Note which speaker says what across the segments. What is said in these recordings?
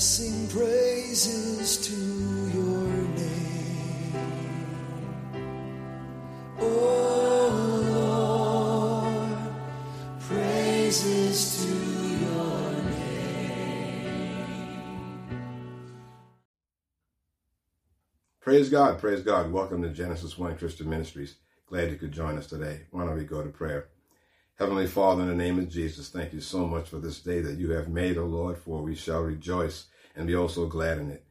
Speaker 1: Sing praises to your name. Oh Lord, praises to your name.
Speaker 2: Praise God, praise God. Welcome to Genesis 1 Christian Ministries. Glad you could join us today. Why don't we go to prayer? Heavenly Father, in the name of Jesus, thank you so much for this day that you have made, O Lord, for we shall rejoice and be also glad in it.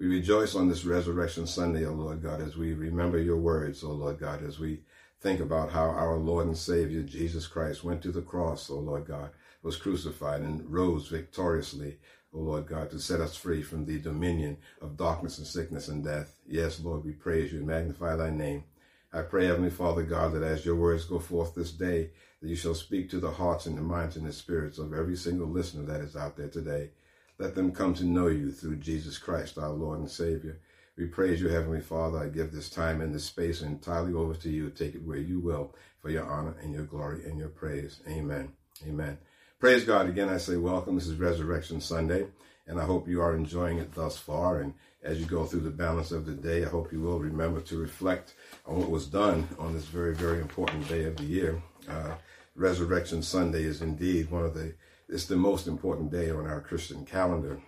Speaker 2: We rejoice on this Resurrection Sunday, O Lord God, as we remember your words, O Lord God, as we think about how our Lord and Savior, Jesus Christ, went to the cross, O Lord God, was crucified and rose victoriously, O Lord God, to set us free from the dominion of darkness and sickness and death. Yes, Lord, we praise you and magnify thy name. I pray, Heavenly Father God, that as your words go forth this day, that you shall speak to the hearts and the minds and the spirits of every single listener that is out there today. Let them come to know you through Jesus Christ, our Lord and Savior. We praise you, Heavenly Father. I give this time and this space entirely over to you. Take it where you will for your honor and your glory and your praise. Amen. Amen. Praise God. Again, I say welcome. This is Resurrection Sunday, and I hope you are enjoying it thus far. And as you go through the balance of the day, I hope you will remember to reflect on what was done on this very, very important day of the year. Uh, Resurrection Sunday is indeed one of the, it's the most important day on our Christian calendar.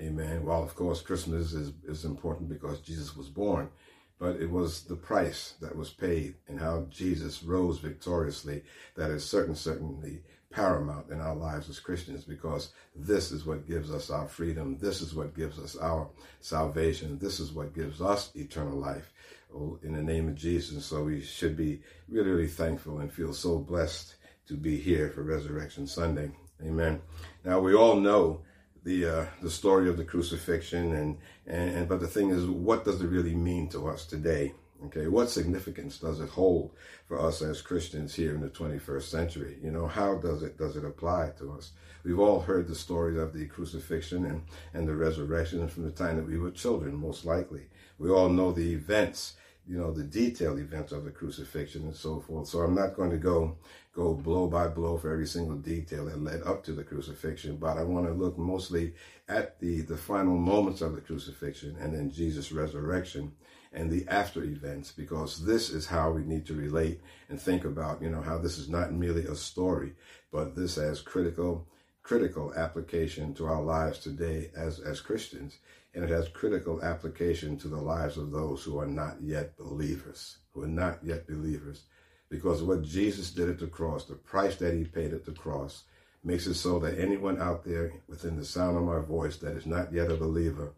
Speaker 2: Amen. While of course Christmas is, is important because Jesus was born, but it was the price that was paid and how Jesus rose victoriously that is certain, certainly paramount in our lives as Christians because this is what gives us our freedom. This is what gives us our salvation. This is what gives us eternal life oh, in the name of Jesus. So we should be really, really thankful and feel so blessed to be here for Resurrection Sunday. Amen. Now we all know the uh, the story of the crucifixion and, and and but the thing is what does it really mean to us today? Okay what significance does it hold for us as christians here in the 21st century? You know how does it does it apply to us? We've all heard the story of the crucifixion and and the resurrection from the time that we were children most likely. We all know the events you know the detailed events of the crucifixion and so forth. So i'm not going to go go blow by blow for every single detail that led up to the crucifixion, but I want to look mostly at the, the final moments of the crucifixion and then Jesus' resurrection and the after events, because this is how we need to relate and think about, you know, how this is not merely a story, but this has critical, critical application to our lives today as, as Christians. And it has critical application to the lives of those who are not yet believers, who are not yet believers because what Jesus did at the cross, the price that he paid at the cross, makes it so that anyone out there within the sound of my voice that is not yet a believer,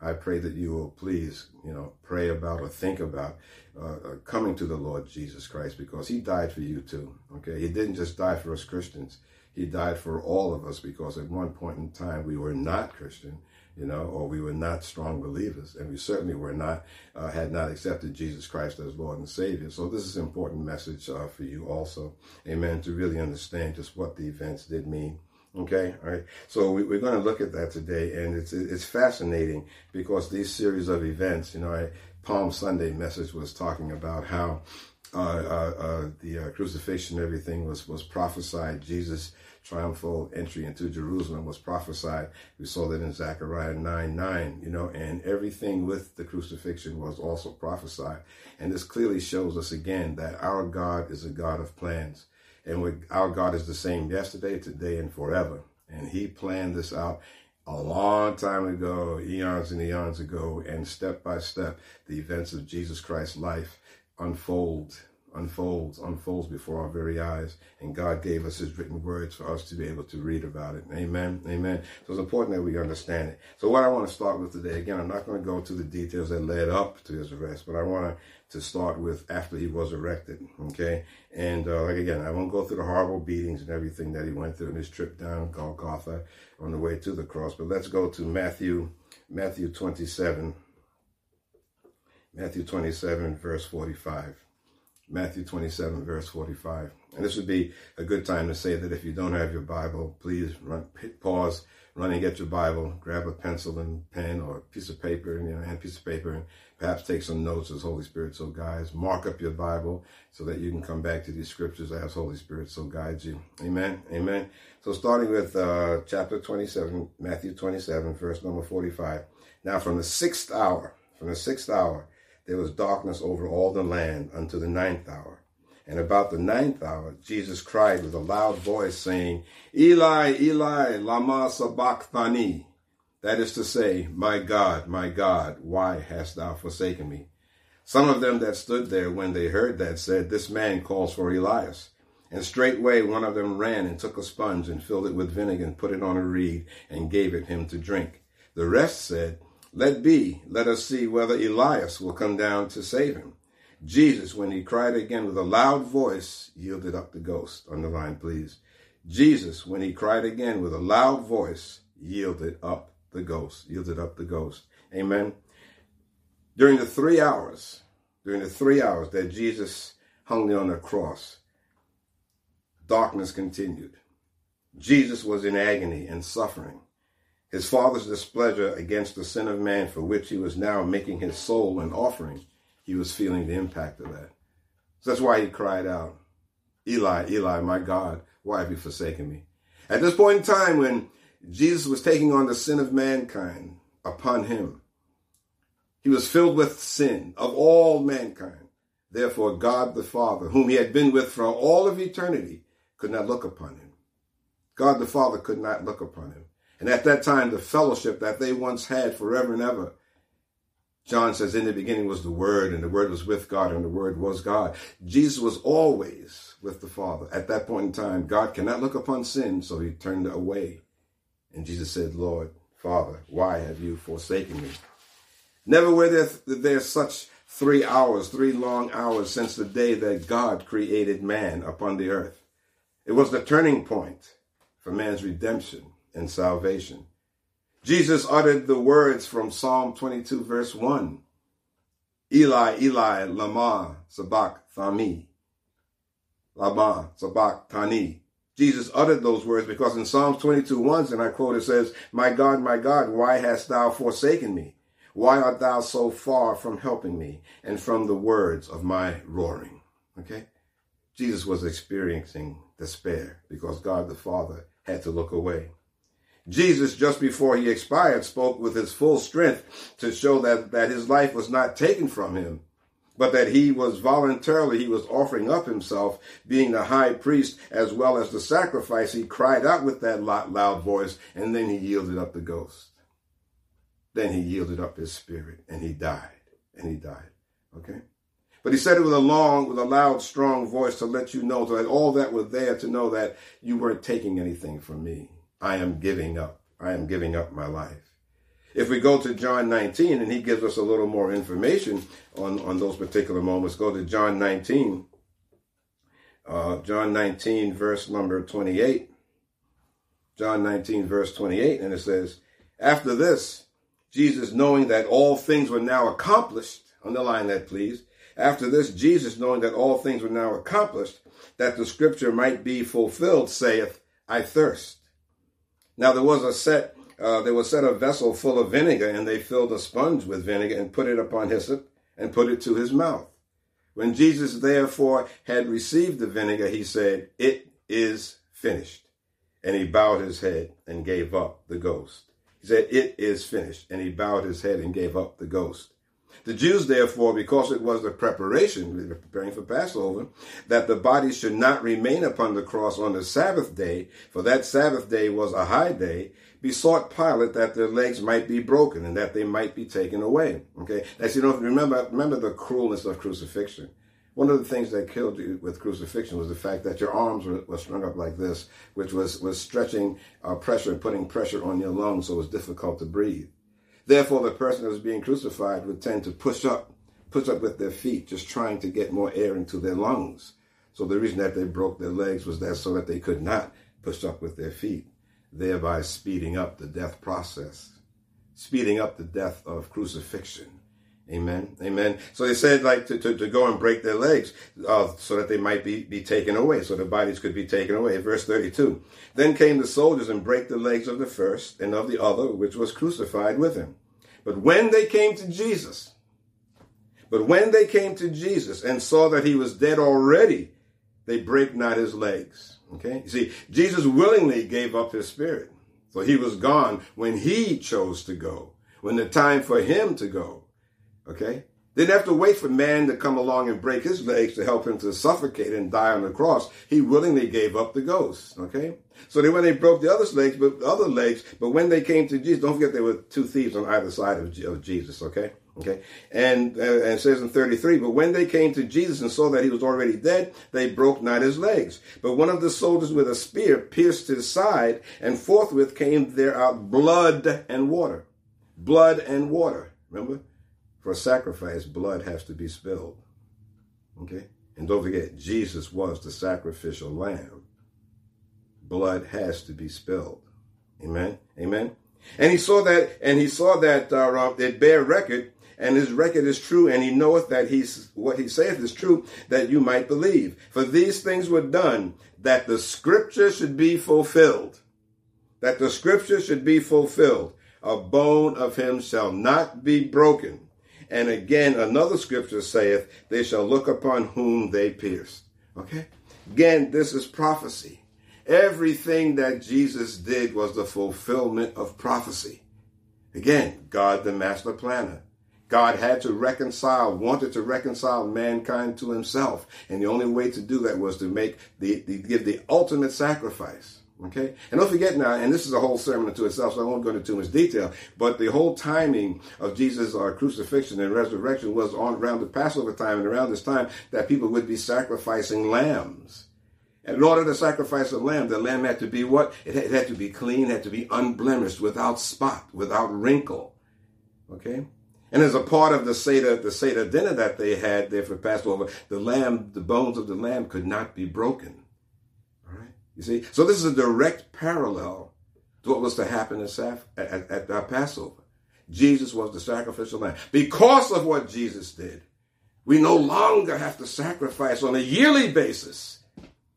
Speaker 2: I pray that you will please, you know, pray about or think about uh, uh, coming to the Lord Jesus Christ because he died for you too. Okay. He didn't just die for us Christians. He died for all of us because at one point in time we were not Christian you know, or we were not strong believers, and we certainly were not, uh, had not accepted Jesus Christ as Lord and Savior. So this is an important message uh, for you also, amen, to really understand just what the events did mean. Okay, all right. So we, are going to look at that today, and it's it's fascinating because these series of events, you know, I, Palm Sunday message was talking about how uh, uh, uh, the uh, crucifixion, everything was was prophesied. Jesus triumphal entry into Jerusalem was prophesied. We saw that in Zechariah 9 9, you know, and everything with the crucifixion was also prophesied. And this clearly shows us again that our God is a God of plans. And our God is the same yesterday, today, and forever. And He planned this out a long time ago, eons and eons ago, and step by step, the events of Jesus Christ's life unfold unfolds, unfolds before our very eyes. And God gave us his written words for us to be able to read about it. Amen. Amen. So it's important that we understand it. So what I want to start with today, again, I'm not going to go to the details that led up to his arrest, but I want to start with after he was arrested. Okay. And uh, like again, I won't go through the horrible beatings and everything that he went through in his trip down Golgotha on the way to the cross. But let's go to Matthew, Matthew 27. Matthew 27, verse 45. Matthew 27, verse 45. And this would be a good time to say that if you don't have your Bible, please run, pause, run and get your Bible, grab a pencil and pen or a piece of paper, and, you know, piece of paper, and perhaps take some notes as Holy Spirit so guides. Mark up your Bible so that you can come back to these scriptures as Holy Spirit so guides you. Amen. Amen. So starting with uh, chapter 27, Matthew 27, verse number 45. Now from the sixth hour, from the sixth hour, there was darkness over all the land unto the ninth hour. And about the ninth hour, Jesus cried with a loud voice, saying, Eli, Eli, lama sabachthani. That is to say, My God, my God, why hast thou forsaken me? Some of them that stood there when they heard that said, This man calls for Elias. And straightway one of them ran and took a sponge and filled it with vinegar and put it on a reed and gave it him to drink. The rest said, Let be, let us see whether Elias will come down to save him. Jesus, when he cried again with a loud voice, yielded up the ghost. Underline, please. Jesus, when he cried again with a loud voice, yielded up the ghost, yielded up the ghost. Amen. During the three hours, during the three hours that Jesus hung on the cross, darkness continued. Jesus was in agony and suffering. His Father's displeasure against the sin of man, for which he was now making his soul an offering, he was feeling the impact of that. So that's why he cried out, Eli, Eli, my God, why have you forsaken me? At this point in time, when Jesus was taking on the sin of mankind upon him. He was filled with sin of all mankind. Therefore, God the Father, whom he had been with for all of eternity, could not look upon him. God the Father could not look upon him. And at that time, the fellowship that they once had forever and ever, John says, in the beginning was the Word, and the Word was with God, and the Word was God. Jesus was always with the Father. At that point in time, God cannot look upon sin, so he turned away and Jesus said, Lord, Father, why have you forsaken me? Never were there, there such three hours, three long hours since the day that God created man upon the earth. It was the turning point for man's redemption and salvation. Jesus uttered the words from Psalm 22, verse 1 Eli, Eli, Lama, Sabach, Thami. Lama. Jesus uttered those words because in Psalms 22 1, and I quote, it says, My God, my God, why hast thou forsaken me? Why art thou so far from helping me and from the words of my roaring? Okay? Jesus was experiencing despair because God the Father had to look away. Jesus, just before he expired, spoke with his full strength to show that, that his life was not taken from him, but that he was voluntarily, he was offering up himself, being the high priest as well as the sacrifice. He cried out with that loud voice, and then he yielded up the ghost. Then he yielded up his spirit, and he died. And he died. Okay? But he said it with a long, with a loud, strong voice to let you know that all that were there to know that you weren't taking anything from me. I am giving up. I am giving up my life. If we go to John 19, and he gives us a little more information on, on those particular moments, go to John 19. Uh, John 19, verse number 28. John 19, verse 28, and it says, After this, Jesus, knowing that all things were now accomplished, underline that please. After this, Jesus, knowing that all things were now accomplished, that the scripture might be fulfilled, saith, I thirst. Now there was a set uh, they would set a vessel full of vinegar, and they filled a sponge with vinegar and put it upon hyssop and put it to his mouth. When Jesus therefore had received the vinegar, he said, It is finished. And he bowed his head and gave up the ghost. He said, It is finished. And he bowed his head and gave up the ghost. The Jews, therefore, because it was the preparation, we were preparing for Passover, that the body should not remain upon the cross on the Sabbath day, for that Sabbath day was a high day, besought Pilate that their legs might be broken and that they might be taken away. Okay, as you know, remember, remember the cruelness of crucifixion. One of the things that killed you with crucifixion was the fact that your arms were, were strung up like this, which was was stretching uh, pressure and putting pressure on your lungs, so it was difficult to breathe. Therefore, the person was being crucified would tend to push up, push up with their feet, just trying to get more air into their lungs. So the reason that they broke their legs was that so that they could not push up with their feet, thereby speeding up the death process, speeding up the death of crucifixion. Amen. Amen. So they said like to, to, to go and break their legs uh, so that they might be, be taken away, so their bodies could be taken away. Verse 32. Then came the soldiers and brake the legs of the first and of the other, which was crucified with him. But when they came to Jesus, but when they came to Jesus and saw that he was dead already, they brake not his legs. Okay? You see, Jesus willingly gave up his spirit. So he was gone when he chose to go, when the time for him to go. Okay? Didn't have to wait for man to come along and break his legs to help him to suffocate and die on the cross. He willingly gave up the ghost. Okay? So they, when they broke the other legs, but other legs, but when they came to Jesus, don't forget there were two thieves on either side of, of Jesus. Okay? Okay, and, uh, and says in 33, but when they came to Jesus and saw that he was already dead, they broke not his legs. But one of the soldiers with a spear pierced his side, and forthwith came there out blood and water. Blood and water. Remember? For sacrifice, blood has to be spilled. Okay? And don't forget, Jesus was the sacrificial lamb. Blood has to be spilled. Amen? Amen? And he saw that, and he saw that uh, it bare record and his record is true, and he knoweth that he's what he saith is true, that you might believe. For these things were done that the scripture should be fulfilled. That the scripture should be fulfilled. A bone of him shall not be broken. And again, another scripture saith, They shall look upon whom they pierced. Okay? Again, this is prophecy. Everything that Jesus did was the fulfillment of prophecy. Again, God the master planner. God had to reconcile, wanted to reconcile mankind to himself. And the only way to do that was to make the, the give the ultimate sacrifice. Okay? And don't forget now, and this is a whole sermon unto itself, so I won't go into too much detail, but the whole timing of Jesus' uh, crucifixion and resurrection was on around the Passover time and around this time that people would be sacrificing lambs. And in order to sacrifice a lamb, the lamb had to be what? It had, it had to be clean, had to be unblemished, without spot, without wrinkle. Okay? And as a part of the Seder, the Seder dinner that they had there for Passover, the lamb, the bones of the lamb could not be broken. You see? So this is a direct parallel to what was to happen at, at, at, at uh, Passover. Jesus was the sacrificial lamb. Because of what Jesus did, we no longer have to sacrifice on a yearly basis.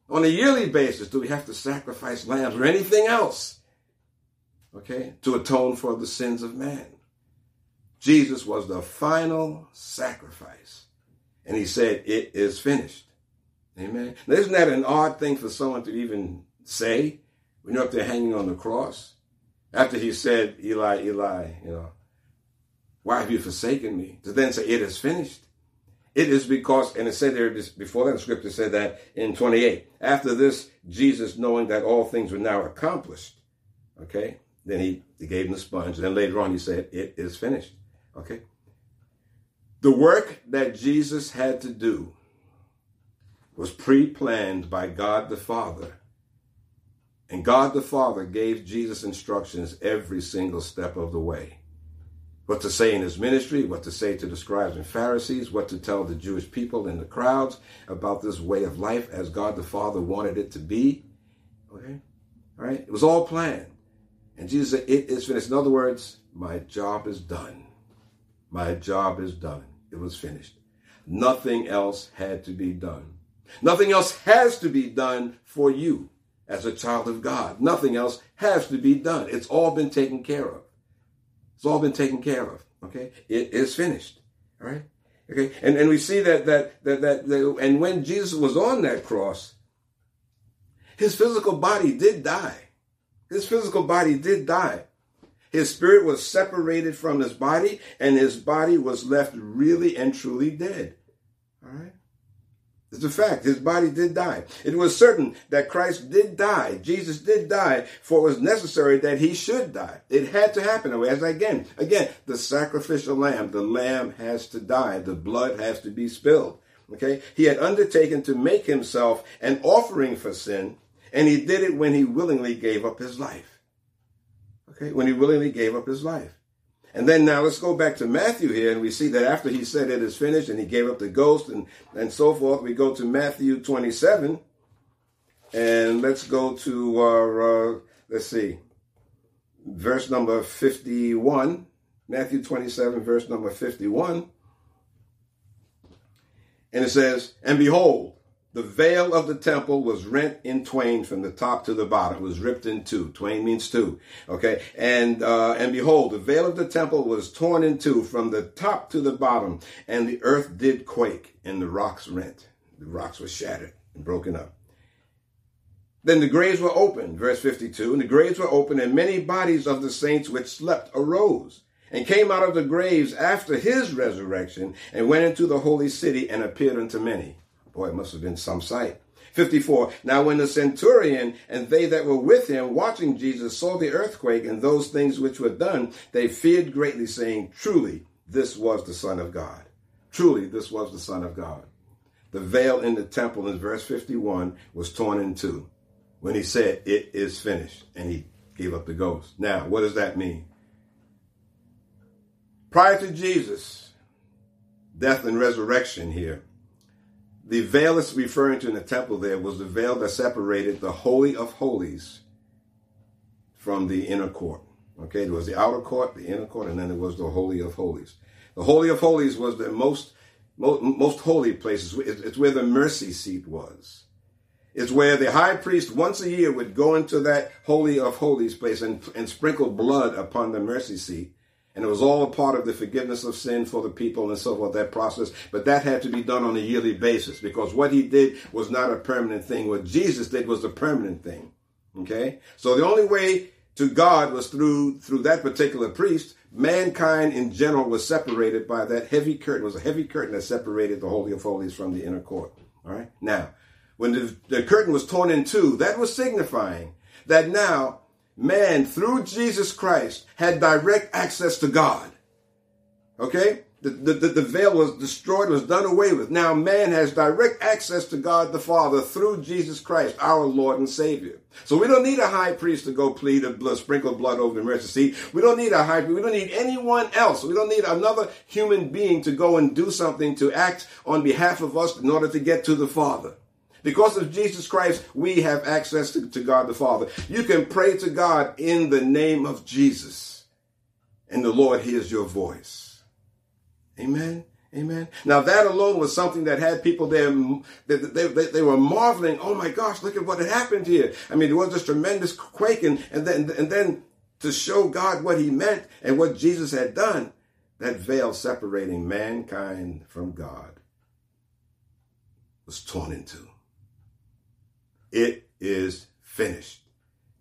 Speaker 2: On a yearly basis, do we have to sacrifice lambs or anything else? Okay? To atone for the sins of man. Jesus was the final sacrifice. And he said, It is finished. Amen. Now, isn't that an odd thing for someone to even say when you're up there hanging on the cross? After he said, Eli, Eli, you know, why have you forsaken me? To then say, It is finished. It is because, and it said there before that, the scripture said that in 28. After this, Jesus, knowing that all things were now accomplished, okay, then he, he gave him the sponge. Then later on, he said, It is finished. Okay? The work that Jesus had to do was pre planned by God the Father. And God the Father gave Jesus instructions every single step of the way. What to say in his ministry, what to say to the scribes and Pharisees, what to tell the Jewish people in the crowds about this way of life as God the Father wanted it to be. Okay? All right? It was all planned. And Jesus said, It is finished. In other words, my job is done. My job is done. It was finished. Nothing else had to be done. Nothing else has to be done for you as a child of God. Nothing else has to be done. It's all been taken care of. It's all been taken care of. Okay? It is finished. All right? Okay? And, and we see that, that, that, that, that, and when Jesus was on that cross, his physical body did die. His physical body did die. His spirit was separated from his body, and his body was left really and truly dead. All right? It's a fact. His body did die. It was certain that Christ did die. Jesus did die, for it was necessary that he should die. It had to happen. As again, again, the sacrificial lamb, the lamb has to die. The blood has to be spilled. Okay? He had undertaken to make himself an offering for sin, and he did it when he willingly gave up his life. Okay, when he willingly gave up his life. And then now let's go back to Matthew here, and we see that after he said it is finished and he gave up the ghost and, and so forth, we go to Matthew 27. And let's go to, uh, uh, let's see, verse number 51. Matthew 27, verse number 51. And it says, And behold, the veil of the temple was rent in twain from the top to the bottom. It was ripped in two. Twain means two. Okay. And, uh, and behold, the veil of the temple was torn in two from the top to the bottom. And the earth did quake and the rocks rent. The rocks were shattered and broken up. Then the graves were opened, verse 52, and the graves were opened, and many bodies of the saints which slept arose and came out of the graves after his resurrection and went into the holy city and appeared unto many. Boy, it must have been some sight. 54. Now when the centurion and they that were with him watching Jesus saw the earthquake and those things which were done, they feared greatly, saying, Truly, this was the Son of God. Truly, this was the Son of God. The veil in the temple in verse 51 was torn in two when he said, It is finished, and he gave up the ghost. Now, what does that mean? Prior to Jesus' death and resurrection here, the veil it's referring to in the temple there was the veil that separated the Holy of Holies from the inner court. Okay, there was the outer court, the inner court, and then there was the Holy of Holies. The Holy of Holies was the most most, most holy places. It's where the mercy seat was. It's where the high priest once a year would go into that Holy of Holies place and, and sprinkle blood upon the mercy seat and it was all a part of the forgiveness of sin for the people and so forth, that process. But that had to be done on a yearly basis because what he did was not a permanent thing. What Jesus did was a permanent thing. Okay? So the only way to God was through through that particular priest. Mankind in general was separated by that heavy curtain. It was a heavy curtain that separated the Holy of Holies from the inner court. All right? Now, when the, the curtain was torn in two, that was signifying that now man, through Jesus Christ, had direct access to God. Okay? The, the, the, veil was destroyed, was done away with. Now man has direct access to God the Father through Jesus Christ, our Lord and Savior. So we don't need a high priest to go plead a blood, sprinkle blood over the mercy seat. We don't need a high priest. We don't need anyone else. We don't need another human being to go and do something to act on behalf of us in order to get to the Father. Because of Jesus Christ, we have access to, to, God the Father. You can pray to God in the name of Jesus, and the Lord hears your voice. Amen. Amen. Now that alone was something that had people there, they, they, they, were marveling, oh my gosh, look at what had happened here. I mean, there was this tremendous quaking, and then, and then to show God what he meant and what Jesus had done, that veil separating mankind from God was torn in two. It is finished.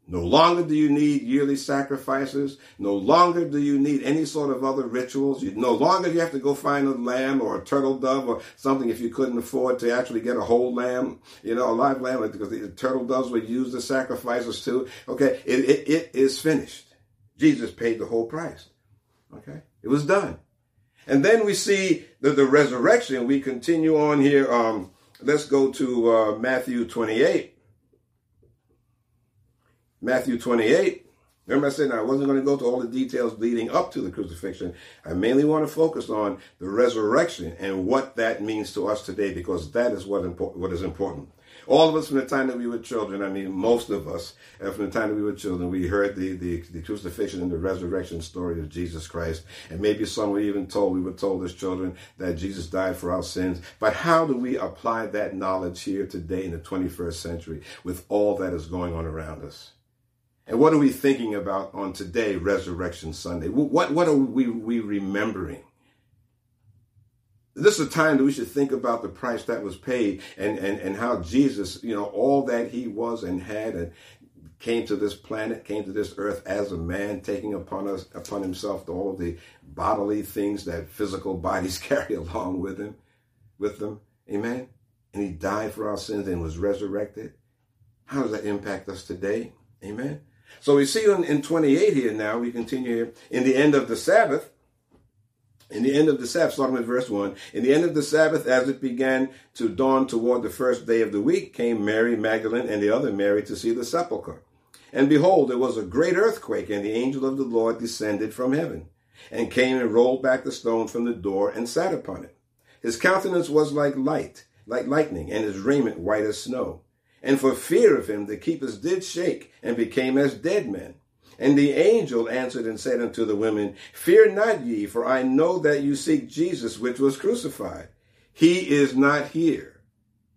Speaker 2: No longer do you need yearly sacrifices. No longer do you need any sort of other rituals. You, no longer do you have to go find a lamb or a turtle dove or something if you couldn't afford to actually get a whole lamb, you know, a live lamb, because the turtle doves were used as sacrifices too. Okay, it, it, it is finished. Jesus paid the whole price. Okay, it was done. And then we see the, the resurrection. We continue on here. Um, let's go to uh, Matthew 28. Matthew 28. Remember, I said I wasn't going to go to all the details leading up to the crucifixion. I mainly want to focus on the resurrection and what that means to us today, because that is what, what is important. All of us from the time that we were children, I mean, most of us, from the time that we were children, we heard the, the, the crucifixion and the resurrection story of Jesus Christ. And maybe some were even told, we were told as children that Jesus died for our sins. But how do we apply that knowledge here today in the 21st century with all that is going on around us? And what are we thinking about on today, Resurrection Sunday? What, what are we, we remembering? This is a time that we should think about the price that was paid and, and, and how Jesus, you know, all that he was and had and came to this planet, came to this earth as a man, taking upon us, upon himself all the bodily things that physical bodies carry along with him, with them. Amen. And he died for our sins and was resurrected. How does that impact us today? Amen. So we see in, in 28 here now, we continue here, in the end of the Sabbath, in the end of the Sabbath, starting with verse 1, in the end of the Sabbath, as it began to dawn toward the first day of the week, came Mary Magdalene and the other Mary to see the sepulchre. And behold, there was a great earthquake, and the angel of the Lord descended from heaven, and came and rolled back the stone from the door and sat upon it. His countenance was like light, like lightning, and his raiment white as snow. And for fear of him, the keepers did shake and became as dead men. And the angel answered and said unto the women, Fear not ye, for I know that you seek Jesus, which was crucified. He is not here,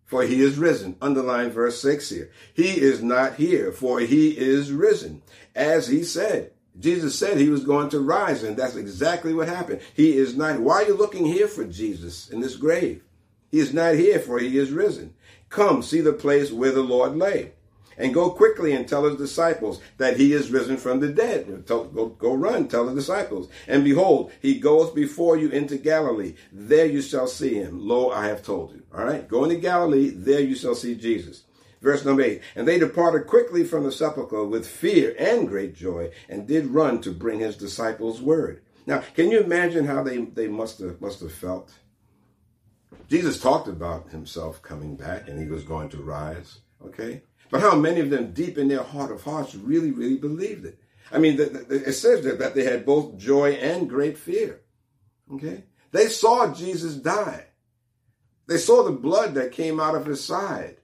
Speaker 2: for he is risen. Underline verse 6 here. He is not here, for he is risen. As he said, Jesus said he was going to rise, and that's exactly what happened. He is not. Why are you looking here for Jesus in this grave? He is not here, for he is risen. Come, see the place where the Lord lay. and go quickly and tell his disciples that he is risen from the dead. Go, go run, tell the disciples. And behold, he goeth before you into Galilee. There you shall see him. Lo, I have told you. All right, go into Galilee. There you shall see Jesus. Verse number eight. And they departed quickly from the sepulchre with fear and great joy, and did run to bring his disciples word. Now, can you imagine how they, they must have must have felt? Jesus talked about himself coming back and he was going to rise. Okay? But how many of them, deep in their heart of hearts, really, really believed it? I mean, it says that they had both joy and great fear. Okay? They saw Jesus die. They saw the blood that came out of his side.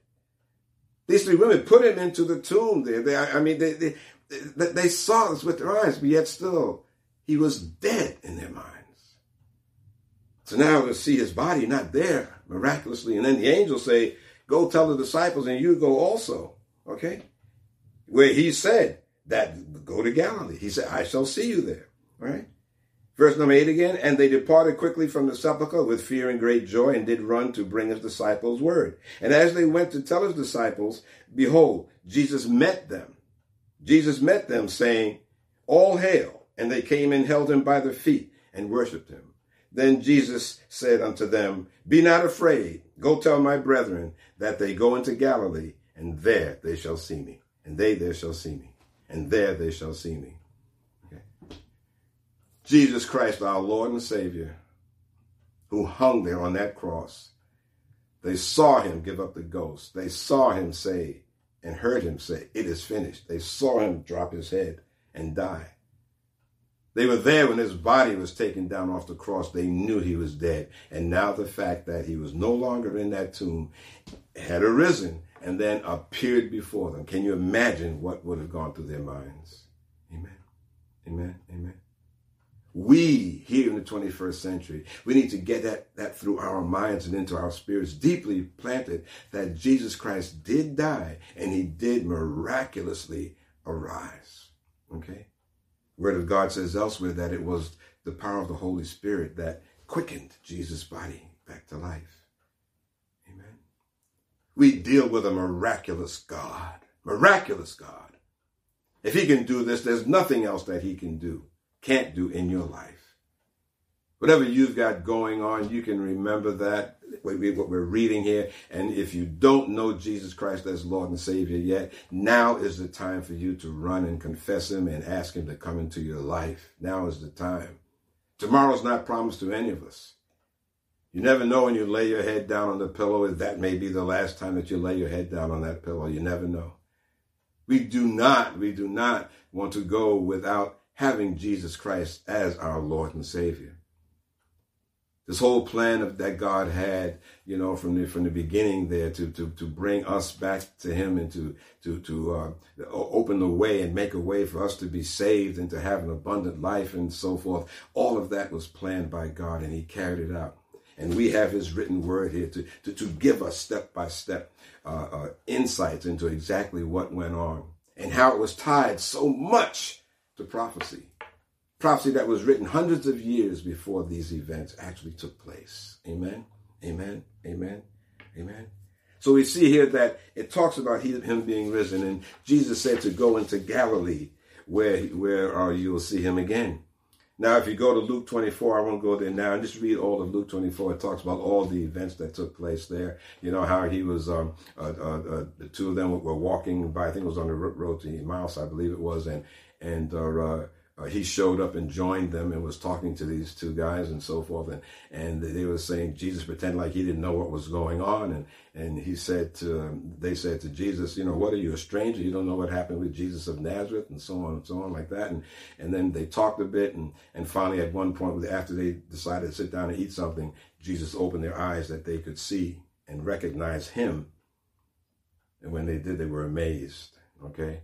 Speaker 2: These three women put him into the tomb there. They, I mean, they, they, they saw this with their eyes, but yet still, he was dead in their minds. So now to see his body not there miraculously, and then the angels say, Go tell the disciples, and you go also. Okay? Where he said that go to Galilee. He said, I shall see you there. Right? Verse number eight again, and they departed quickly from the sepulchre with fear and great joy, and did run to bring his disciples word. And as they went to tell his disciples, behold, Jesus met them. Jesus met them, saying, All hail. And they came and held him by the feet and worshipped him. Then Jesus said unto them, Be not afraid. Go tell my brethren that they go into Galilee, and there they shall see me. And they there shall see me. And there they shall see me. Okay. Jesus Christ, our Lord and Savior, who hung there on that cross. They saw him give up the ghost. They saw him say and heard him say, It is finished. They saw him drop his head and die. They were there when his body was taken down off the cross. They knew he was dead. And now the fact that he was no longer in that tomb had arisen and then appeared before them. Can you imagine what would have gone through their minds? Amen. Amen. Amen. We here in the 21st century, we need to get that, that through our minds and into our spirits, deeply planted that Jesus Christ did die and he did miraculously arise. Okay? Word of God says elsewhere that it was the power of the Holy Spirit that quickened Jesus' body back to life. Amen. We deal with a miraculous God. Miraculous God. If he can do this, there's nothing else that he can do, can't do in your life. Whatever you've got going on, you can remember that what we're reading here. And if you don't know Jesus Christ as Lord and Savior yet, now is the time for you to run and confess Him and ask Him to come into your life. Now is the time. Tomorrow's not promised to any of us. You never know when you lay your head down on the pillow if that may be the last time that you lay your head down on that pillow. You never know. We do not, we do not want to go without having Jesus Christ as our Lord and Savior this whole plan of that God had, you know, from the from the beginning there to to to bring us back to Him and to to to uh, open the way and make a way for us to be saved and to have an abundant life and so forth. All of that was planned by God, and He carried it out. And we have His written word here to to, to give us step by step uh, uh, insights into exactly what went on and how it was tied so much to prophecy prophecy that was written hundreds of years before these events actually took place. Amen. Amen. Amen. Amen. So we see here that it talks about him being risen, and Jesus said to go into Galilee, where where uh, you will see him again. Now, if you go to Luke 24, I won't go there now, and just read all of Luke 24. It talks about all the events that took place there. You know how he was, um, uh, uh, uh the two of them were walking by. I think it was on the road to Emmaus, I believe it was, and and uh, he showed up and joined them and was talking to these two guys and so forth. And, and they were saying Jesus pretended like he didn't know what was going on. And, and he said to, um, they said to Jesus, you know, what are you, a stranger? You don't know what happened with Jesus of Nazareth and so on and so on like that. And, and then they talked a bit. And, and finally at one point, after they decided to sit down and eat something, Jesus opened their eyes that they could see and recognize him. And when they did, they were amazed. Okay.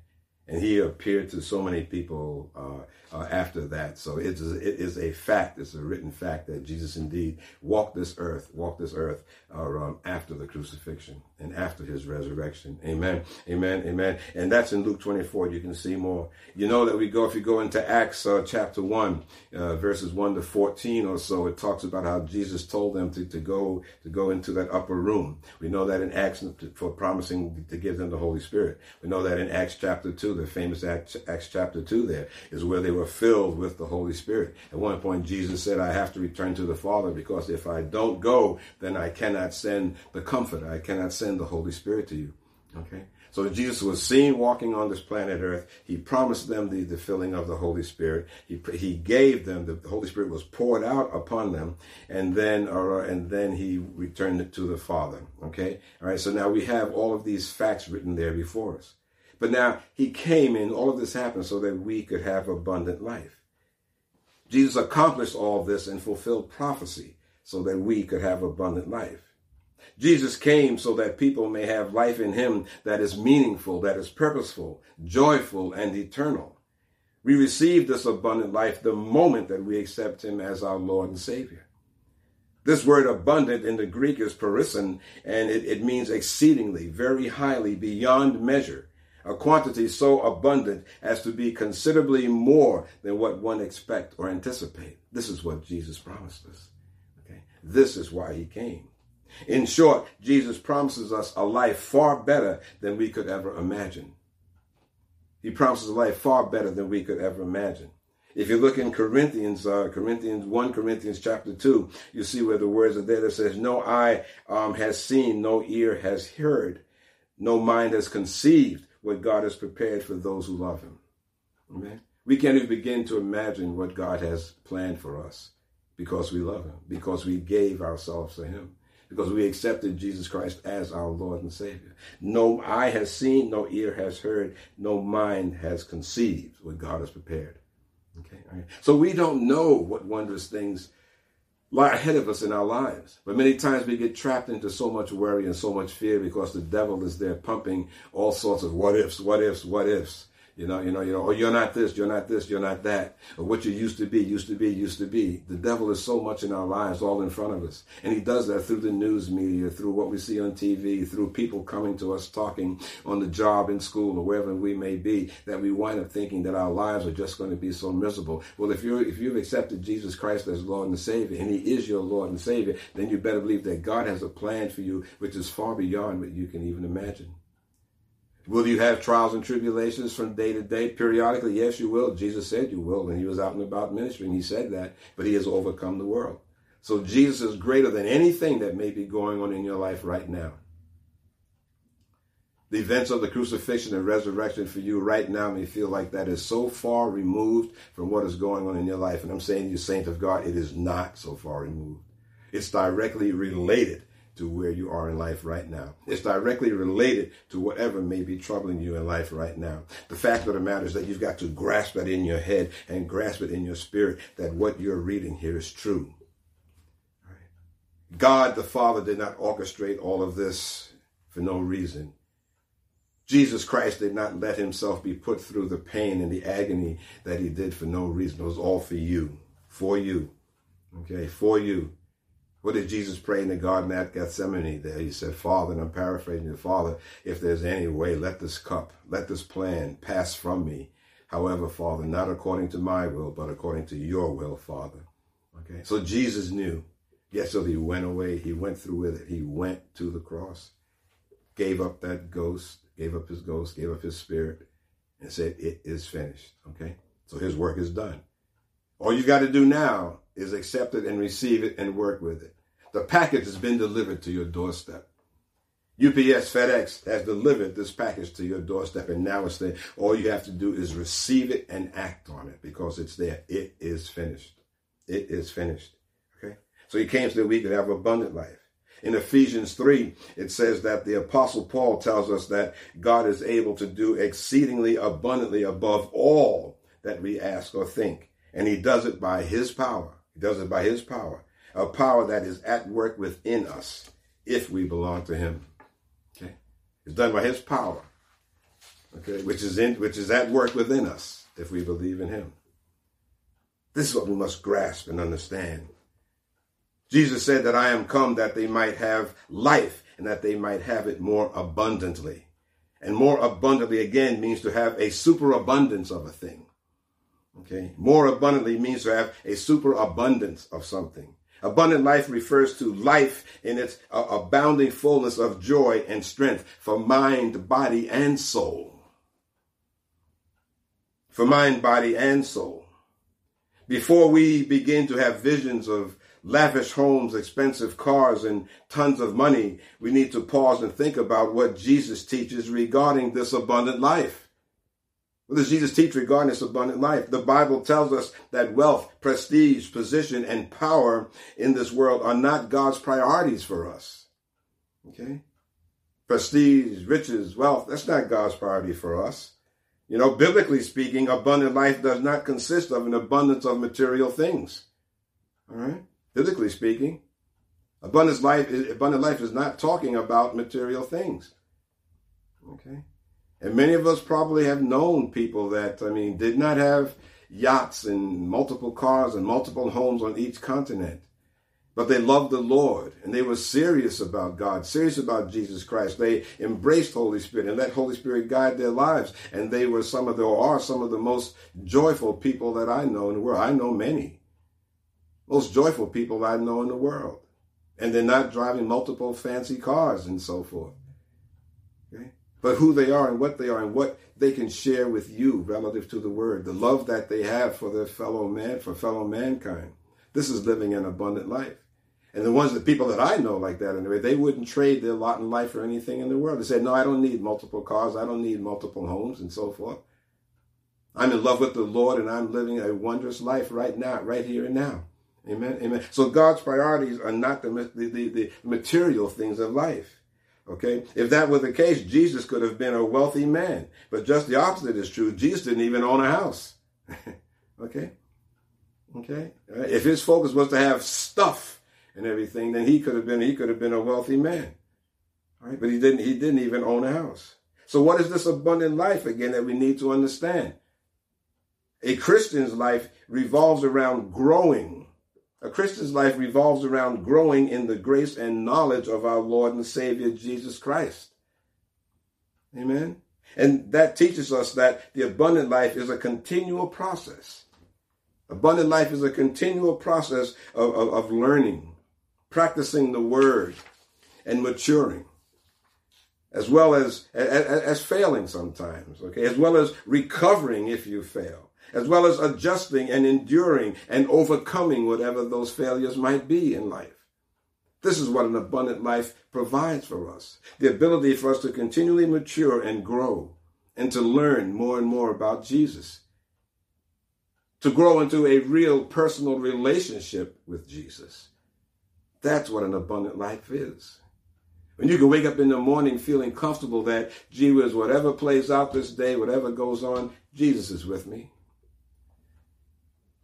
Speaker 2: And he appeared to so many people uh, uh, after that. So it is, it is a fact, it's a written fact that Jesus indeed walked this earth, walked this earth uh, um, after the crucifixion and after his resurrection. Amen, amen, amen. And that's in Luke 24. You can see more. You know that we go, if you go into Acts uh, chapter 1, uh, verses 1 to 14 or so, it talks about how Jesus told them to, to go to go into that upper room. We know that in Acts for promising to give them the Holy Spirit. We know that in Acts chapter 2, the famous Acts, Acts chapter 2 there is where they were were filled with the Holy Spirit. At one point, Jesus said, I have to return to the Father because if I don't go, then I cannot send the Comforter. I cannot send the Holy Spirit to you. Okay? So Jesus was seen walking on this planet Earth. He promised them the, the filling of the Holy Spirit. He, he gave them, the Holy Spirit was poured out upon them, and then, or, and then he returned it to the Father. Okay? All right, so now we have all of these facts written there before us. But now he came and all of this happened so that we could have abundant life. Jesus accomplished all this and fulfilled prophecy so that we could have abundant life. Jesus came so that people may have life in him that is meaningful, that is purposeful, joyful, and eternal. We receive this abundant life the moment that we accept him as our Lord and Savior. This word abundant in the Greek is perisson, and it, it means exceedingly, very highly, beyond measure a quantity so abundant as to be considerably more than what one expect or anticipate. This is what Jesus promised us. Okay? This is why he came. In short, Jesus promises us a life far better than we could ever imagine. He promises a life far better than we could ever imagine. If you look in Corinthians, uh, Corinthians 1 Corinthians chapter 2, you see where the words are there that says, No eye um, has seen, no ear has heard, no mind has conceived what God has prepared for those who love him. Amen. We can't even begin to imagine what God has planned for us because we love him, because we gave ourselves to him, because we accepted Jesus Christ as our Lord and Savior. No eye has seen, no ear has heard, no mind has conceived what God has prepared. Okay, So we don't know what wondrous things lie ahead of us in our lives. But many times we get trapped into so much worry and so much fear because the devil is there pumping all sorts of what ifs, what ifs, what ifs. You know, you know, you know, oh, you're not this, you're not this, you're not that. Or what you used to be, used to be, used to be. The devil is so much in our lives, all in front of us. And he does that through the news media, through what we see on TV, through people coming to us talking on the job, in school, or wherever we may be, that we wind up thinking that our lives are just going to be so miserable. Well, if you're if you've accepted Jesus Christ as Lord and Savior, and He is your Lord and Savior, then you better believe that God has a plan for you which is far beyond what you can even imagine. Will you have trials and tribulations from day to day periodically? Yes, you will. Jesus said you will when he was out and about ministering. He said that, but he has overcome the world. So Jesus is greater than anything that may be going on in your life right now. The events of the crucifixion and resurrection for you right now may feel like that is so far removed from what is going on in your life. And I'm saying to you, saint of God, it is not so far removed. It's directly related to where you are in life right now. It's directly related to whatever may be troubling you in life right now. The fact of the matter is that you've got to grasp it in your head and grasp it in your spirit that what you're reading here is true. God the Father did not orchestrate all of this for no reason. Jesus Christ did not let himself be put through the pain and the agony that he did for no reason. It was all for you, for you, okay, for you. What did Jesus pray in the Garden at Gethsemane there? He said, Father, and I'm paraphrasing the Father, if there's any way, let this cup, let this plan pass from me. However, Father, not according to my will, but according to your will, Father. Okay. So Jesus knew. Yes, so he went away. He went through with it. He went to the cross, gave up that ghost, gave up his ghost, gave up his spirit, and said, It is finished. Okay. So his work is done. All you got to do now is accept it and receive it and work with it. The package has been delivered to your doorstep. UPS, FedEx has delivered this package to your doorstep, and now it's there. All you have to do is receive it and act on it because it's there. It is finished. It is finished. Okay? So he came so that we could have abundant life. In Ephesians 3, it says that the Apostle Paul tells us that God is able to do exceedingly abundantly above all that we ask or think and he does it by his power. He does it by his power, a power that is at work within us if we belong to him. Okay? It's done by his power. Okay, which is in which is at work within us if we believe in him. This is what we must grasp and understand. Jesus said that I am come that they might have life and that they might have it more abundantly. And more abundantly again means to have a superabundance of a thing. Okay. More abundantly means to have a superabundance of something. Abundant life refers to life in its abounding fullness of joy and strength for mind, body, and soul. For mind, body, and soul. Before we begin to have visions of lavish homes, expensive cars, and tons of money, we need to pause and think about what Jesus teaches regarding this abundant life. What does Jesus teach regarding this abundant life? The Bible tells us that wealth, prestige, position, and power in this world are not God's priorities for us. Okay? Prestige, riches, wealth, that's not God's priority for us. You know, biblically speaking, abundant life does not consist of an abundance of material things. All right? physically speaking. Abundant life, abundant life is not talking about material things. Okay. And many of us probably have known people that, I mean, did not have yachts and multiple cars and multiple homes on each continent. But they loved the Lord and they were serious about God, serious about Jesus Christ. They embraced Holy Spirit and let Holy Spirit guide their lives. And they were some of the, or are some of the most joyful people that I know in the world. I know many most joyful people I know in the world. And they're not driving multiple fancy cars and so forth. But who they are and what they are and what they can share with you relative to the word, the love that they have for their fellow man, for fellow mankind. This is living an abundant life. And the ones, the people that I know like that anyway, they wouldn't trade their lot in life for anything in the world. They said, no, I don't need multiple cars. I don't need multiple homes and so forth. I'm in love with the Lord and I'm living a wondrous life right now, right here and now. Amen. Amen. So God's priorities are not the, the, the, the, material things of life. Okay. If that were the case, Jesus could have been a wealthy man. But just the opposite is true. Jesus didn't even own a house. okay. Okay. If his focus was to have stuff and everything, then he could have been he could have been a wealthy man. All right. But he didn't he didn't even own a house. So what is this abundant life again that we need to understand? A Christian's life revolves around growing a Christian's life revolves around growing in the grace and knowledge of our Lord and Savior Jesus Christ. Amen. And that teaches us that the abundant life is a continual process. Abundant life is a continual process of, of, of learning, practicing the word, and maturing, as well as, as, as failing sometimes, okay, as well as recovering if you fail as well as adjusting and enduring and overcoming whatever those failures might be in life. This is what an abundant life provides for us the ability for us to continually mature and grow and to learn more and more about Jesus, to grow into a real personal relationship with Jesus. That's what an abundant life is. When you can wake up in the morning feeling comfortable that, gee whiz, whatever plays out this day, whatever goes on, Jesus is with me.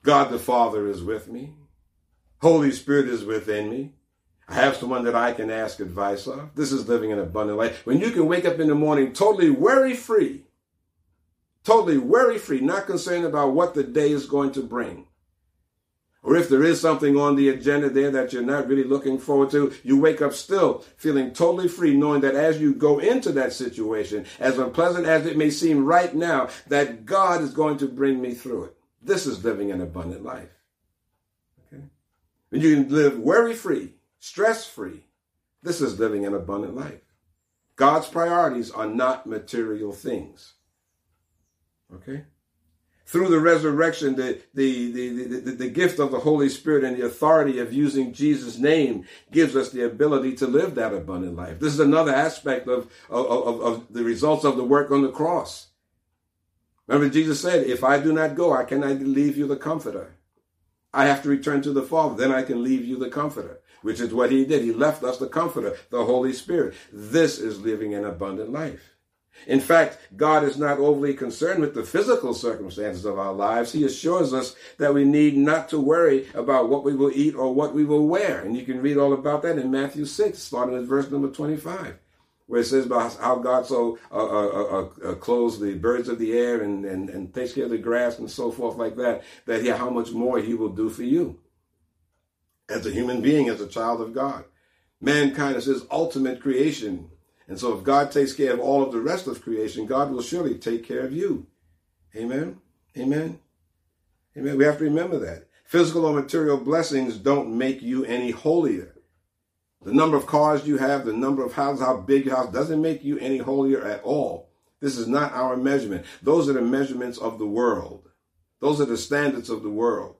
Speaker 2: God the Father is with me. Holy Spirit is within me. I have someone that I can ask advice of. This is living an abundant life. When you can wake up in the morning totally worry free, totally worry free, not concerned about what the day is going to bring. Or if there is something on the agenda there that you're not really looking forward to, you wake up still feeling totally free, knowing that as you go into that situation, as unpleasant as it may seem right now, that God is going to bring me through it. This is living an abundant life. Okay? And you can live worry free, stress free, this is living an abundant life. God's priorities are not material things. Okay? Through the resurrection, the, the, the, the, the gift of the Holy Spirit and the authority of using Jesus' name gives us the ability to live that abundant life. This is another aspect of, of, of, of the results of the work on the cross. Remember, Jesus said, If I do not go, I cannot leave you the comforter. I have to return to the Father, then I can leave you the comforter, which is what he did. He left us the comforter, the Holy Spirit. This is living an abundant life. In fact, God is not overly concerned with the physical circumstances of our lives. He assures us that we need not to worry about what we will eat or what we will wear. And you can read all about that in Matthew 6, starting at verse number 25. Where it says about how God so uh, uh, uh, uh, clothes the birds of the air and, and, and takes care of the grass and so forth like that, that he, how much more he will do for you as a human being, as a child of God. Mankind is his ultimate creation. And so if God takes care of all of the rest of creation, God will surely take care of you. Amen. Amen. Amen. We have to remember that. Physical or material blessings don't make you any holier. The number of cars you have, the number of houses, how big your house doesn't make you any holier at all. This is not our measurement. Those are the measurements of the world. Those are the standards of the world.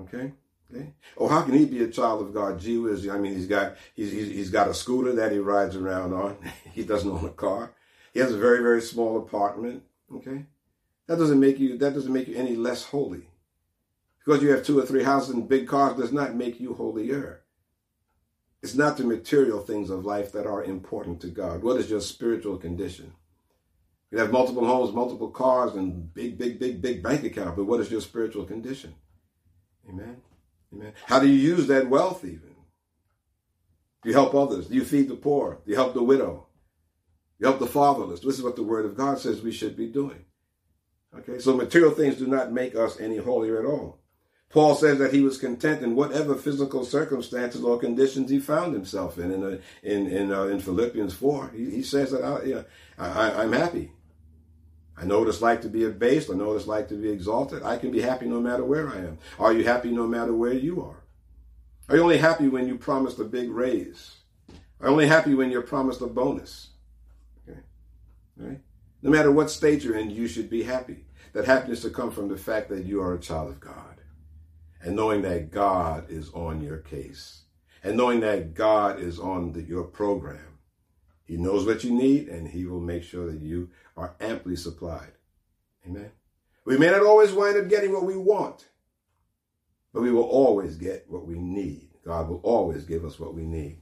Speaker 2: Okay? Okay. Oh, how can he be a child of God? Gee whiz. I mean, he's got he's, he's, he's got a scooter that he rides around on. he doesn't own a car. He has a very very small apartment. Okay, that doesn't make you that doesn't make you any less holy. Because you have two or three houses and big cars does not make you holier. It's not the material things of life that are important to God. What is your spiritual condition? You have multiple homes, multiple cars, and big, big, big, big bank account, but what is your spiritual condition? Amen. Amen. How do you use that wealth even? Do you help others? Do you feed the poor? Do you help the widow? Do you help the fatherless? This is what the word of God says we should be doing. Okay, so material things do not make us any holier at all. Paul says that he was content in whatever physical circumstances or conditions he found himself in. In uh, in in, uh, in, Philippians four, he, he says that I, I'm happy. I know what it's like to be abased. I know what it's like to be exalted. I can be happy no matter where I am. Are you happy no matter where you are? Are you only happy when you promised a big raise? Are you only happy when you're promised a bonus? Okay, right? No matter what state you're in, you should be happy. That happiness to come from the fact that you are a child of God and knowing that God is on your case and knowing that God is on the, your program. He knows what you need and he will make sure that you are amply supplied. Amen. We may not always wind up getting what we want, but we will always get what we need. God will always give us what we need.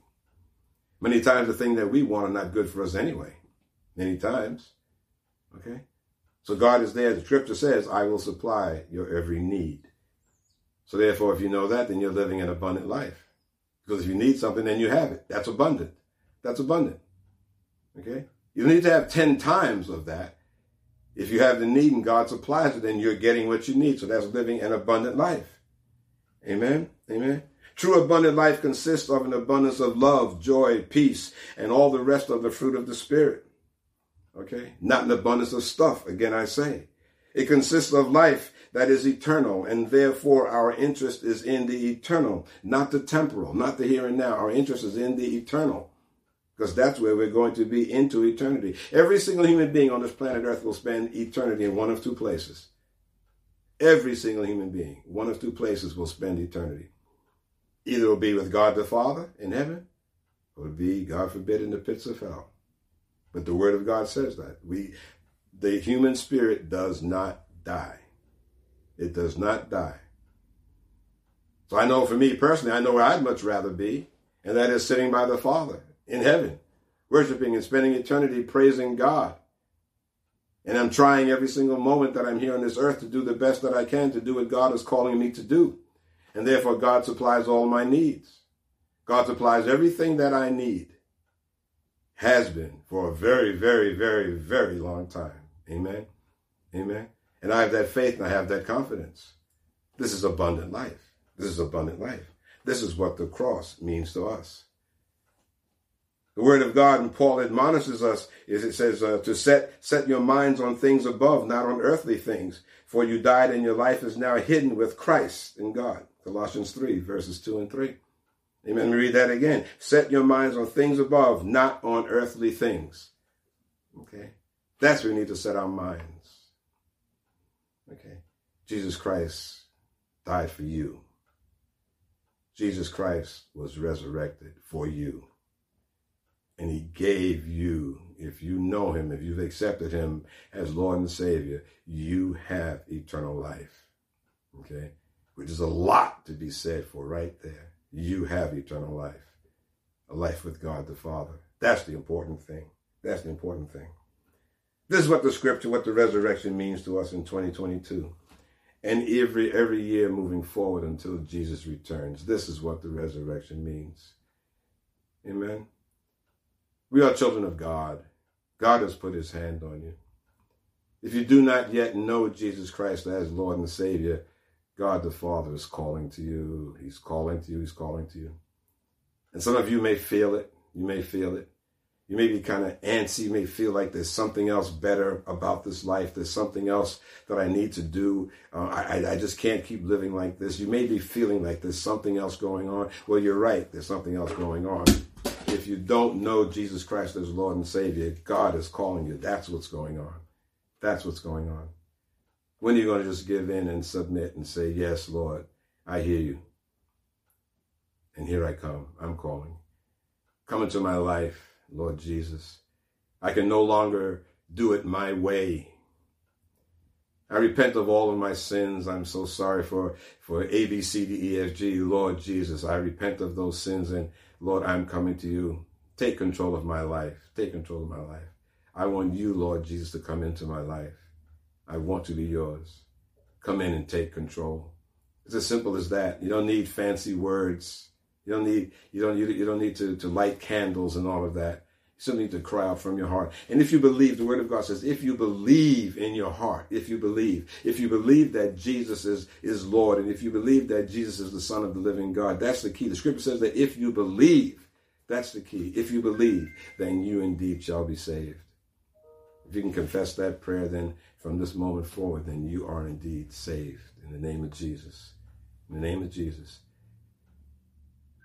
Speaker 2: Many times the thing that we want are not good for us anyway. Many times. Okay? So God is there. The scripture says, I will supply your every need. So therefore, if you know that, then you're living an abundant life. Because if you need something, then you have it. That's abundant. That's abundant. Okay? You need to have 10 times of that. If you have the need and God supplies it, then you're getting what you need. So that's living an abundant life. Amen. Amen. True abundant life consists of an abundance of love, joy, peace, and all the rest of the fruit of the Spirit. Okay? Not an abundance of stuff, again I say. It consists of life that is eternal, and therefore our interest is in the eternal, not the temporal, not the here and now. Our interest is in the eternal, because that's where we're going to be into eternity. Every single human being on this planet Earth will spend eternity in one of two places. Every single human being, one of two places will spend eternity. Either it will be with God the Father in heaven, or be, God forbid, in the pits of hell. But the Word of God says that. We the human spirit does not die. It does not die. So I know for me personally, I know where I'd much rather be, and that is sitting by the Father in heaven, worshiping and spending eternity praising God. And I'm trying every single moment that I'm here on this earth to do the best that I can to do what God is calling me to do. And therefore, God supplies all my needs. God supplies everything that I need, has been for a very, very, very, very long time. Amen. Amen. And I have that faith and I have that confidence. This is abundant life. This is abundant life. This is what the cross means to us. The word of God, and Paul admonishes us, is it says uh, to set set your minds on things above, not on earthly things. For you died, and your life is now hidden with Christ in God. Colossians three verses two and three. Amen. Let me read that again. Set your minds on things above, not on earthly things. Okay. That's where we need to set our minds. Okay. Jesus Christ died for you. Jesus Christ was resurrected for you. And he gave you, if you know him, if you've accepted him as Lord and Savior, you have eternal life. Okay? Which is a lot to be said for right there. You have eternal life. A life with God the Father. That's the important thing. That's the important thing. This is what the scripture, what the resurrection means to us in 2022. And every every year moving forward until Jesus returns. This is what the resurrection means. Amen. We are children of God. God has put his hand on you. If you do not yet know Jesus Christ as Lord and Savior, God the Father is calling to you. He's calling to you. He's calling to you. And some of you may feel it. You may feel it. You may be kind of antsy. You may feel like there's something else better about this life. There's something else that I need to do. Uh, I, I just can't keep living like this. You may be feeling like there's something else going on. Well, you're right. There's something else going on. If you don't know Jesus Christ as Lord and Savior, God is calling you. That's what's going on. That's what's going on. When are you going to just give in and submit and say, Yes, Lord, I hear you. And here I come. I'm calling. Come into my life Lord Jesus. I can no longer do it my way. I repent of all of my sins. I'm so sorry for, for A, B, C, D, E, F, G. Lord Jesus, I repent of those sins. And Lord, I'm coming to you. Take control of my life. Take control of my life. I want you, Lord Jesus, to come into my life. I want to be yours. Come in and take control. It's as simple as that. You don't need fancy words. You don't need you don't you, you don't need to, to light candles and all of that. You simply need to cry out from your heart. And if you believe, the word of God says, if you believe in your heart, if you believe, if you believe that Jesus is, is Lord, and if you believe that Jesus is the Son of the living God, that's the key. The scripture says that if you believe, that's the key. If you believe, then you indeed shall be saved. If you can confess that prayer, then from this moment forward, then you are indeed saved in the name of Jesus. In the name of Jesus.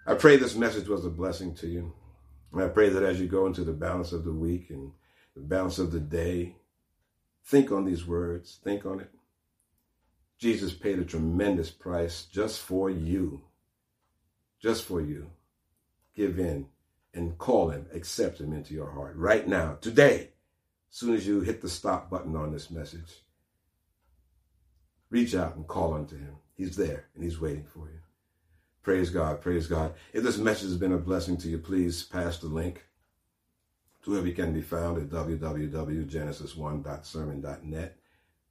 Speaker 2: I pray this message was a blessing to you. And I pray that as you go into the balance of the week and the balance of the day, think on these words, think on it. Jesus paid a tremendous price just for you. Just for you. Give in and call him, accept him into your heart right now, today, as soon as you hit the stop button on this message. Reach out and call unto him. He's there and he's waiting for you. Praise God. Praise God. If this message has been a blessing to you, please pass the link to where we can be found at www.genesis1.sermon.net.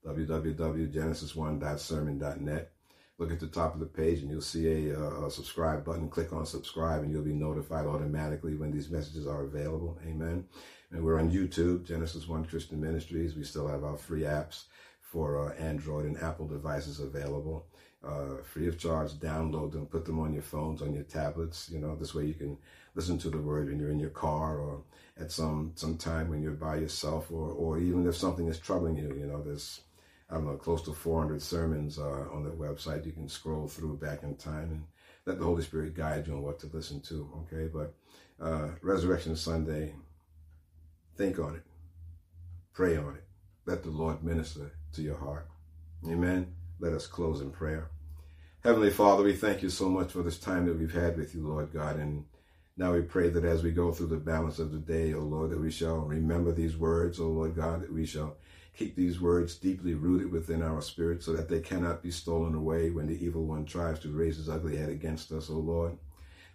Speaker 2: www.genesis1.sermon.net. Look at the top of the page and you'll see a, a, subscribe button. Click on subscribe and you'll be notified automatically when these messages are available. Amen. And we're on YouTube, Genesis One Christian Ministries. We still have our free apps for uh, Android and Apple devices available uh, free of charge. Download them, put them on your phones, on your tablets. You know, this way you can listen to the word when you're in your car or at some some time when you're by yourself, or or even if something is troubling you. You know, there's I don't know close to 400 sermons uh, on the website. You can scroll through back in time and let the Holy Spirit guide you on what to listen to. Okay, but uh, Resurrection Sunday, think on it, pray on it, let the Lord minister to your heart. Amen. Let us close in prayer. Heavenly Father, we thank you so much for this time that we've had with you, Lord God. And now we pray that as we go through the balance of the day, O Lord, that we shall remember these words, O Lord God, that we shall keep these words deeply rooted within our spirit so that they cannot be stolen away when the evil one tries to raise his ugly head against us, O Lord.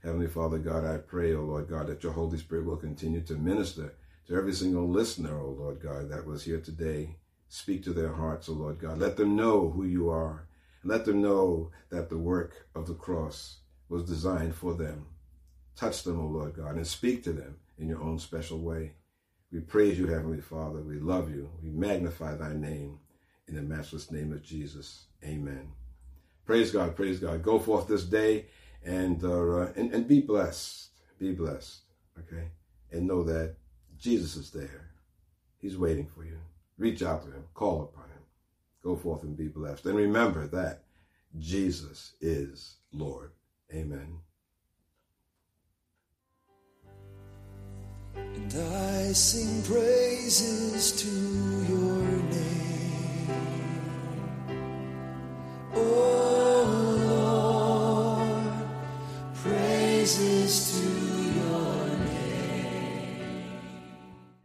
Speaker 2: Heavenly Father God, I pray, O Lord God, that your Holy Spirit will continue to minister to every single listener, O Lord God, that was here today. Speak to their hearts, O Lord God. Let them know who you are let them know that the work of the cross was designed for them. Touch them, O Lord God, and speak to them in your own special way. We praise you, Heavenly Father. We love you. We magnify thy name in the matchless name of Jesus. Amen. Praise God. Praise God. Go forth this day and, uh, and, and be blessed. Be blessed. Okay? And know that Jesus is there. He's waiting for you. Reach out to him. Call upon him. Go forth and be blessed. And remember that Jesus is Lord. Amen.
Speaker 1: And I sing praises to your name. Oh.